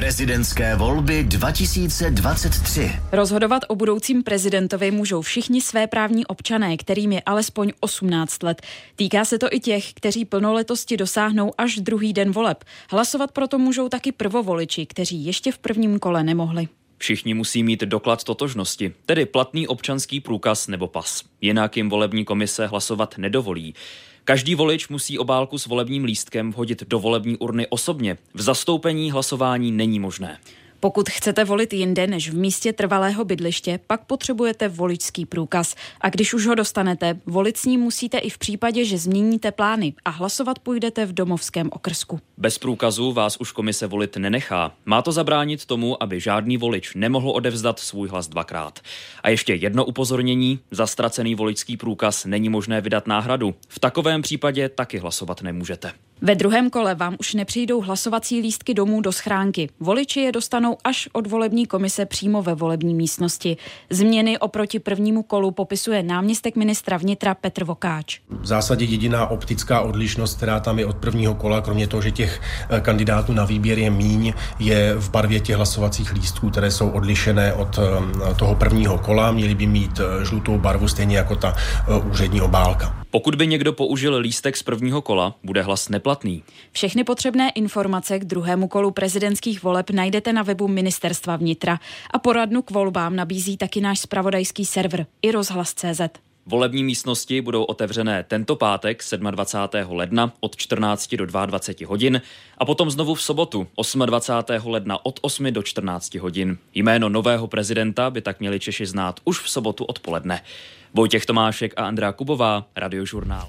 Prezidentské volby 2023. Rozhodovat o budoucím prezidentovi můžou všichni své právní občané, kterým je alespoň 18 let. Týká se to i těch, kteří plnoletosti dosáhnou až druhý den voleb. Hlasovat proto můžou taky prvovoliči, kteří ještě v prvním kole nemohli. Všichni musí mít doklad totožnosti, tedy platný občanský průkaz nebo pas. Jinak jim volební komise hlasovat nedovolí. Každý volič musí obálku s volebním lístkem vhodit do volební urny osobně. V zastoupení hlasování není možné. Pokud chcete volit jinde než v místě trvalého bydliště, pak potřebujete voličský průkaz. A když už ho dostanete, volit s ním musíte i v případě, že změníte plány a hlasovat půjdete v domovském okrsku. Bez průkazu vás už komise volit nenechá. Má to zabránit tomu, aby žádný volič nemohl odevzdat svůj hlas dvakrát. A ještě jedno upozornění: za ztracený voličský průkaz není možné vydat náhradu. V takovém případě taky hlasovat nemůžete. Ve druhém kole vám už nepřijdou hlasovací lístky domů do schránky. Voliči je dostanou až od volební komise přímo ve volební místnosti. Změny oproti prvnímu kolu popisuje náměstek ministra vnitra Petr Vokáč. V zásadě jediná optická odlišnost, která tam je od prvního kola, kromě toho, že těch eh, kandidátů na výběr je míň, je v barvě těch hlasovacích lístků, které jsou odlišené od eh, toho prvního kola. Měly by mít eh, žlutou barvu, stejně jako ta úřední obálka. Pokud by někdo použil lístek z prvního kola, bude hlas neplatný. Všechny potřebné informace k druhému kolu prezidentských voleb najdete na webu Ministerstva vnitra a poradnu k volbám nabízí taky náš spravodajský server i rozhlas.cz. Volební místnosti budou otevřené tento pátek 27. ledna od 14 do 22 hodin a potom znovu v sobotu 28. ledna od 8 do 14 hodin. Jméno nového prezidenta by tak měli Češi znát už v sobotu odpoledne. Vojtěch Tomášek a Andrá Kubová, Radiožurnál.